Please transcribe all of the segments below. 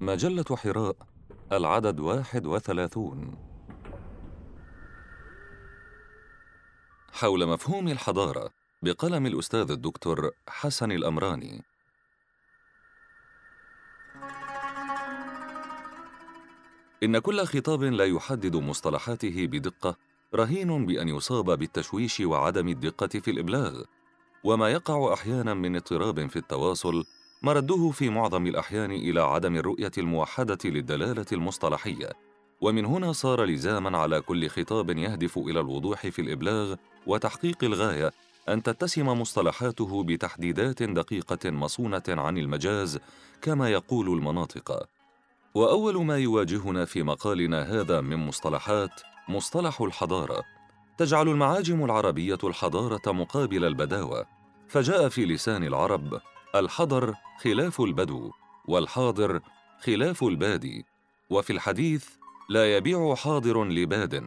مجلة حراء العدد واحد وثلاثون. حول مفهوم الحضارة بقلم الأستاذ الدكتور حسن الأمراني. إن كل خطاب لا يحدد مصطلحاته بدقة رهين بأن يصاب بالتشويش وعدم الدقة في الإبلاغ. وما يقع أحيانا من اضطراب في التواصل مرده في معظم الأحيان إلى عدم الرؤية الموحدة للدلالة المصطلحية ومن هنا صار لزاما على كل خطاب يهدف إلى الوضوح في الإبلاغ وتحقيق الغاية أن تتسم مصطلحاته بتحديدات دقيقة مصونة عن المجاز كما يقول المناطق. وأول ما يواجهنا في مقالنا هذا من مصطلحات مصطلح الحضارة تجعل المعاجم العربية الحضارة مقابل البداوة فجاء في لسان العرب الحضر خلاف البدو والحاضر خلاف البادي وفي الحديث لا يبيع حاضر لباد.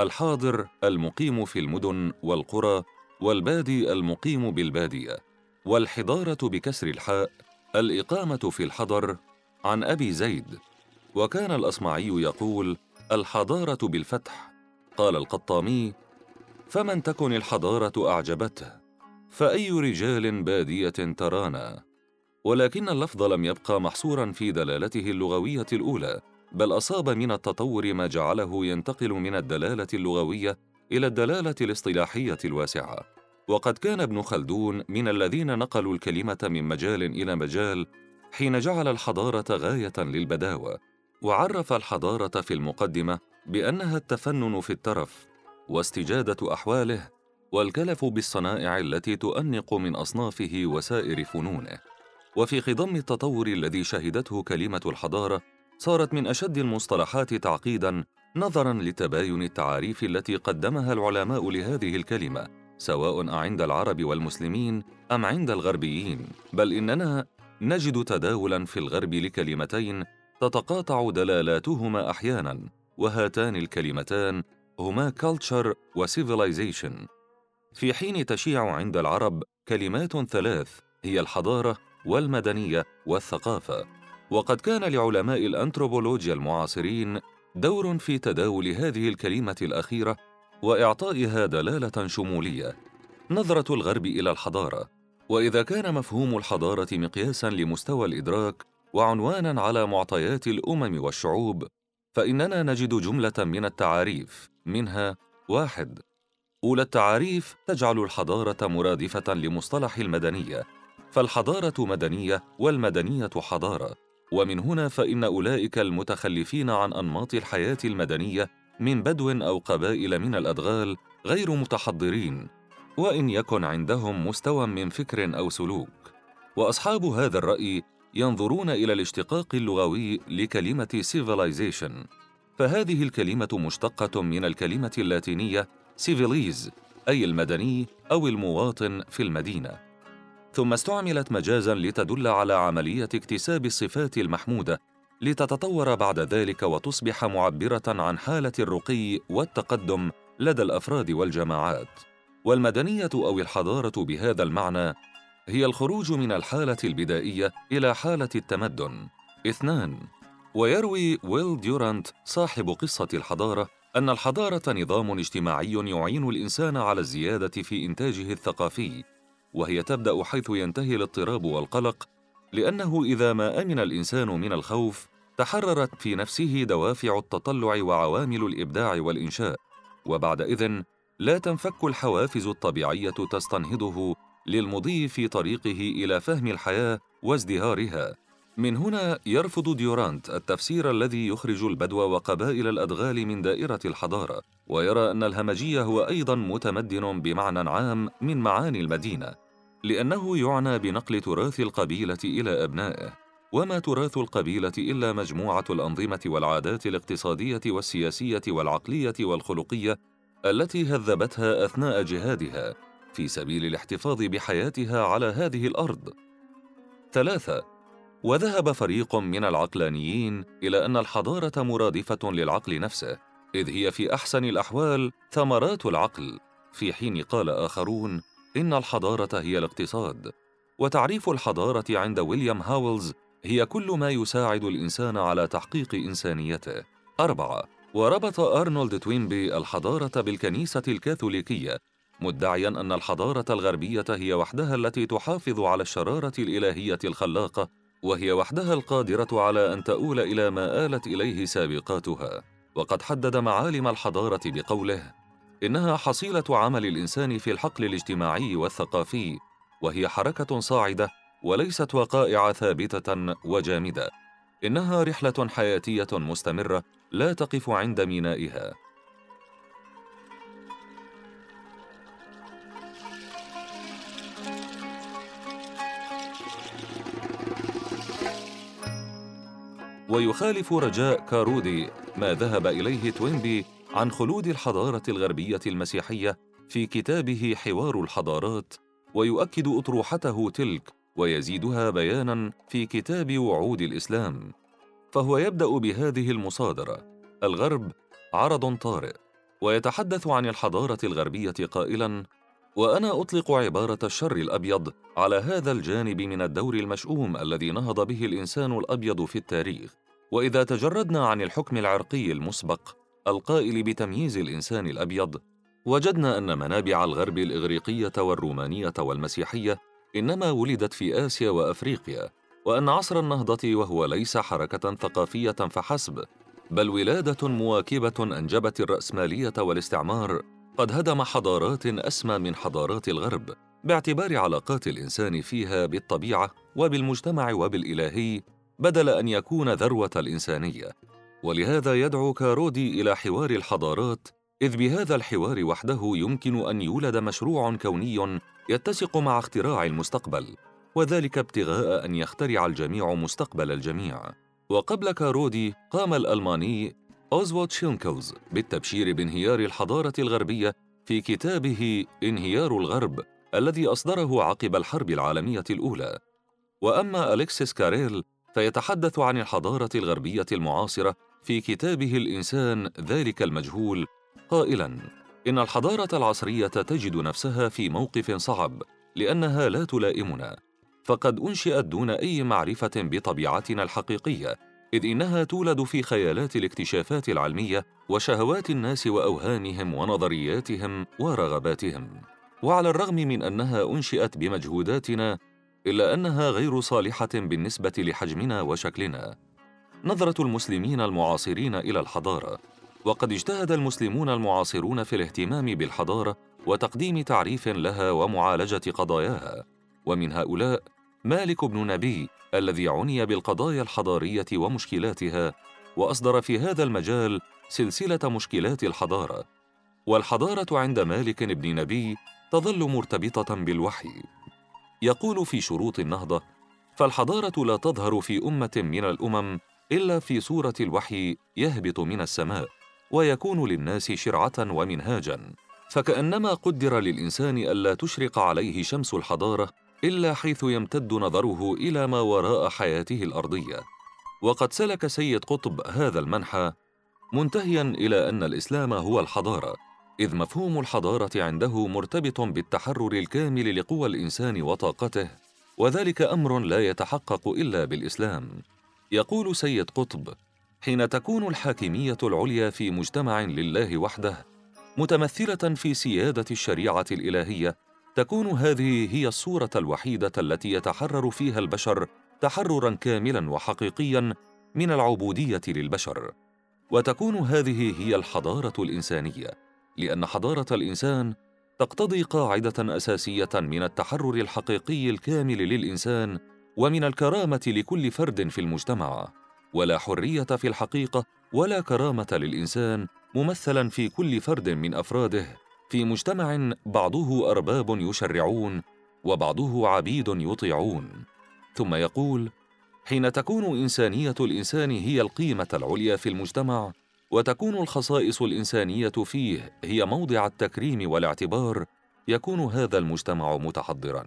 الحاضر المقيم في المدن والقرى والبادي المقيم بالبادية. والحضارة بكسر الحاء الإقامة في الحضر عن أبي زيد. وكان الأصمعي يقول الحضارة بالفتح. قال القطامي فمن تكن الحضارة أعجبته. فأي رجال بادية ترانا؟ ولكن اللفظ لم يبقى محصورا في دلالته اللغوية الأولى بل أصاب من التطور ما جعله ينتقل من الدلالة اللغوية إلى الدلالة الاصطلاحية الواسعة. وقد كان ابن خلدون من الذين نقلوا الكلمة من مجال إلى مجال حين جعل الحضارة غاية للبداوة وعرف الحضارة في المقدمة بأنها التفنن في الترف واستجادة أحواله والكلف بالصنائع التي تؤنق من أصنافه وسائر فنونه. وفي خضم التطور الذي شهدته كلمة الحضارة صارت من أشد المصطلحات تعقيدا نظرا لتباين التعاريف التي قدمها العلماء لهذه الكلمة سواء عند العرب والمسلمين أم عند الغربيين. بل إننا نجد تداولا في الغرب لكلمتين تتقاطع دلالاتهما أحيانا وهاتان الكلمتان هما culture و civilization. في حين تشيع عند العرب كلمات ثلاث هي الحضارة والمدنية والثقافة. وقد كان لعلماء الأنثروبولوجيا المعاصرين دور في تداول هذه الكلمة الأخيرة واعطائها دلالة شمولية. نظرة الغرب إلى الحضارة. وإذا كان مفهوم الحضارة مقياسا لمستوى الإدراك وعنوانا على معطيات الأمم والشعوب فإننا نجد جملة من التعاريف منها واحد أولى التعاريف تجعل الحضارة مرادفة لمصطلح المدنية فالحضارة مدنية والمدنية حضارة. ومن هنا فإن أولئك المتخلفين عن أنماط الحياة المدنية من بدو أو قبائل من الأدغال غير متحضرين وإن يكن عندهم مستوى من فكر أو سلوك. وأصحاب هذا الرأي ينظرون إلى الاشتقاق اللغوي لكلمة civilization فهذه الكلمة مشتقة من الكلمة اللاتينية civilis أي المدني أو المواطن في المدينة. ثم استعملت مجازا لتدل على عملية اكتساب الصفات المحمودة لتتطور بعد ذلك وتصبح معبرة عن حالة الرقي والتقدم لدى الأفراد والجماعات. والمدنية أو الحضارة بهذا المعنى هي الخروج من الحالة البدائية إلى حالة التمدن. اثنان ويروي ويل ديورانت صاحب قصة الحضارة أن الحضارة نظام اجتماعي يعين الإنسان على الزيادة في إنتاجه الثقافي وهي تبدأ حيث ينتهي الاضطراب والقلق لأنه إذا ما آمن الإنسان من الخوف تحررت في نفسه دوافع التطلع وعوامل الإبداع والإنشاء وبعد إذن لا تنفك الحوافز الطبيعية تستنهضه للمضي في طريقه إلى فهم الحياة وازدهارها. من هنا يرفض ديورانت التفسير الذي يخرج البدو وقبائل الأدغال من دائرة الحضارة ويرى أن الهمجية هو أيضا متمدن بمعنى عام من معاني المدينة لأنه يعنى بنقل تراث القبيلة إلى أبنائه وما تراث القبيلة إلا مجموعة الأنظمة والعادات الاقتصادية والسياسية والعقلية والخلقية التي هذبتها أثناء جهادها في سبيل الاحتفاظ بحياتها على هذه الأرض. ثلاثة وذهب فريق من العقلانيين إلى أن الحضارة مرادفة للعقل نفسه إذ هي في أحسن الأحوال ثمرات العقل في حين قال آخرون إن الحضارة هي الاقتصاد وتعريف الحضارة عند ويليام هاولز هي كل ما يساعد الإنسان على تحقيق إنسانيته. أربعة وربط أرنولد توينبي الحضارة بالكنيسة الكاثوليكية مدعيا أن الحضارة الغربية هي وحدها التي تحافظ على الشرارة الإلهية الخلاقة وهي وحدها القادرة على أن تؤول إلى ما آلت إليه سابقاتها. وقد حدد معالم الحضارة بقوله إنها حصيلة عمل الإنسان في الحقل الاجتماعي والثقافي وهي حركة صاعدة وليست وقائع ثابتة وجامدة. إنها رحلة حياتية مستمرة لا تقف عند مينائها. ويخالف رجاء كارودي ما ذهب إليه توينبي عن خلود الحضارة الغربية المسيحية في كتابه حوار الحضارات ويؤكد أطروحته تلك ويزيدها بيانا في كتاب وعود الإسلام. فهو يبدأ بهذه المصادرة الغرب عرض طارئ ويتحدث عن الحضارة الغربية قائلا وأنا أطلق عبارة الشر الأبيض على هذا الجانب من الدور المشؤوم الذي نهض به الإنسان الأبيض في التاريخ. وإذا تجردنا عن الحكم العرقي المسبق القائل بتمييز الإنسان الأبيض وجدنا أن منابع الغرب الإغريقية والرومانية والمسيحية إنما ولدت في آسيا وأفريقيا وأن عصر النهضة وهو ليس حركة ثقافية فحسب بل ولادة مواكبة أنجبت الرأسمالية والاستعمار قد هدم حضارات أسمى من حضارات الغرب باعتبار علاقات الإنسان فيها بالطبيعة وبالمجتمع وبالإلهي بدل أن يكون ذروة الإنسانية. ولهذا يدعو كارودي إلى حوار الحضارات إذ بهذا الحوار وحده يمكن أن يولد مشروع كوني يتسق مع اختراع المستقبل وذلك ابتغاء أن يخترع الجميع مستقبل الجميع. وقبل كارودي قام الألماني أوزوالد شيلنكوز بالتبشير بانهيار الحضارة الغربية في كتابه إنهيار الغرب الذي أصدره عقب الحرب العالمية الأولى. وأما أليكسيس كاريل فيتحدث عن الحضارة الغربية المعاصرة في كتابه الإنسان ذلك المجهول. قائلاً: إن الحضارة العصرية تجد نفسها في موقف صعب لأنها لا تلائمنا، فقد أنشئت دون أي معرفة بطبيعتنا الحقيقية، إذ إنها تولد في خيالات الاكتشافات العلمية وشهوات الناس وأوهامهم ونظرياتهم ورغباتهم. وعلى الرغم من أنها أنشئت بمجهوداتنا، إلا أنها غير صالحة بالنسبة لحجمنا وشكلنا. نظرة المسلمين المعاصرين إلى الحضارة وقد اجتهد المسلمون المعاصرون في الاهتمام بالحضارة وتقديم تعريف لها ومعالجة قضاياها ومن هؤلاء مالك بن نبي الذي عني بالقضايا الحضارية ومشكلاتها وأصدر في هذا المجال سلسلة مشكلات الحضارة. والحضارة عند مالك بن نبي تظل مرتبطة بالوحي. يقول في شروط النهضة فالحضارة لا تظهر في أمة من الأمم إلا في صورة الوحي يهبط من السماء ويكون للناس شرعة ومنهاجا. فكأنما قدر للإنسان ألا تشرق عليه شمس الحضارة إلا حيث يمتد نظره إلى ما وراء حياته الأرضية. وقد سلك سيد قطب هذا المنحى منتهيا إلى أن الإسلام هو الحضارة إذ مفهوم الحضارة عنده مرتبط بالتحرر الكامل لقوى الإنسان وطاقته وذلك أمر لا يتحقق إلا بالإسلام. يقول سيد قطب حين تكون الحاكمية العليا في مجتمع لله وحده متمثلة في سيادة الشريعة الإلهية تكون هذه هي الصورة الوحيدة التي يتحرر فيها البشر تحررا كاملا وحقيقيا من العبودية للبشر. وتكون هذه هي الحضارة الإنسانية لأن حضارة الإنسان تقتضي قاعدة أساسية من التحرر الحقيقي الكامل للإنسان ومن الكرامة لكل فرد في المجتمع. ولا حرية في الحقيقة ولا كرامة للإنسان ممثلا في كل فرد من أفراده. في مجتمع بعضه أرباب يشرعون وبعضه عبيد يطيعون. ثم يقول حين تكون إنسانية الإنسان هي القيمة العليا في المجتمع وتكون الخصائص الإنسانية فيه هي موضع التكريم والاعتبار يكون هذا المجتمع متحضرا.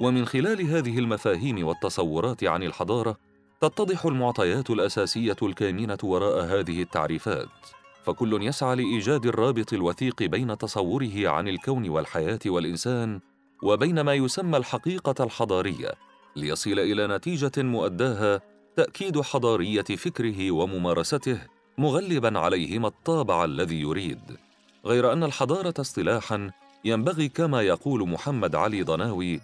ومن خلال هذه المفاهيم والتصورات عن الحضارة تتضح المعطيات الأساسية الكامنة وراء هذه التعريفات. فكل يسعى لإيجاد الرابط الوثيق بين تصوره عن الكون والحياة والإنسان وبين ما يسمى الحقيقة الحضارية ليصل إلى نتيجة مؤداها تأكيد حضارية فكره وممارسته مغلبا عليهما الطابع الذي يريد. غير أن الحضارة اصطلاحا ينبغي كما يقول محمد علي ضناوي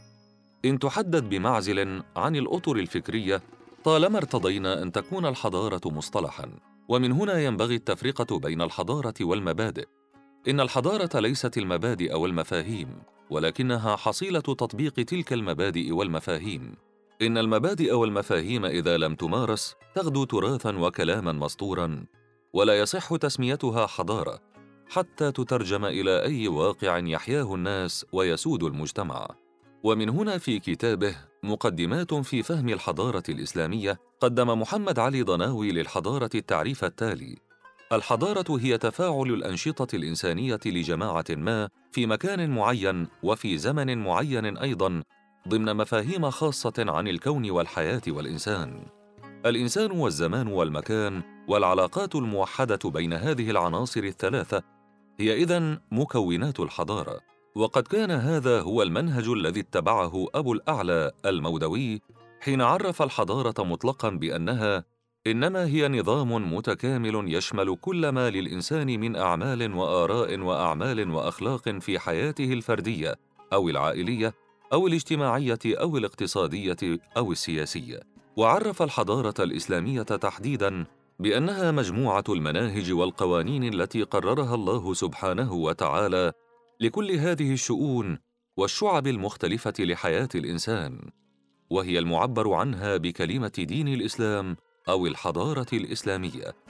إن تحدد بمعزل عن الأطر الفكرية طالما ارتضينا أن تكون الحضارة مصطلحا. ومن هنا ينبغي التفرقه بين الحضارة والمبادئ. إن الحضارة ليست المبادئ والمفاهيم ولكنها حصيلة تطبيق تلك المبادئ والمفاهيم. إن المبادئ والمفاهيم إذا لم تمارس تغدو تراثا وكلاما مسطورا ولا يصح تسميتها حضارة حتى تترجم إلى أي واقع يحياه الناس ويسود المجتمع. ومن هنا في كتابه مقدمات في فهم الحضارة الإسلامية قدم محمد علي ضناوي للحضارة التعريف التالي. الحضارة هي تفاعل الأنشطة الإنسانية لجماعة ما في مكان معين وفي زمن معين أيضا ضمن مفاهيم خاصة عن الكون والحياة والإنسان. الإنسان والزمان والمكان والعلاقات الموحدة بين هذه العناصر الثلاثة هي إذن مكونات الحضارة. وقد كان هذا هو المنهج الذي اتبعه أبو الأعلى المودوي حين عرف الحضارة مطلقا بأنها إنما هي نظام متكامل يشمل كل ما للإنسان من أعمال وآراء وأعمال وأخلاق في حياته الفردية أو العائلية أو الاجتماعية أو الاقتصادية أو السياسية. وعرف الحضارة الإسلامية تحديدا بأنها مجموعة المناهج والقوانين التي قررها الله سبحانه وتعالى لكل هذه الشؤون والشعب المختلفة لحياة الإنسان وهي المعبر عنها بكلمة دين الإسلام أو الحضارة الإسلامية.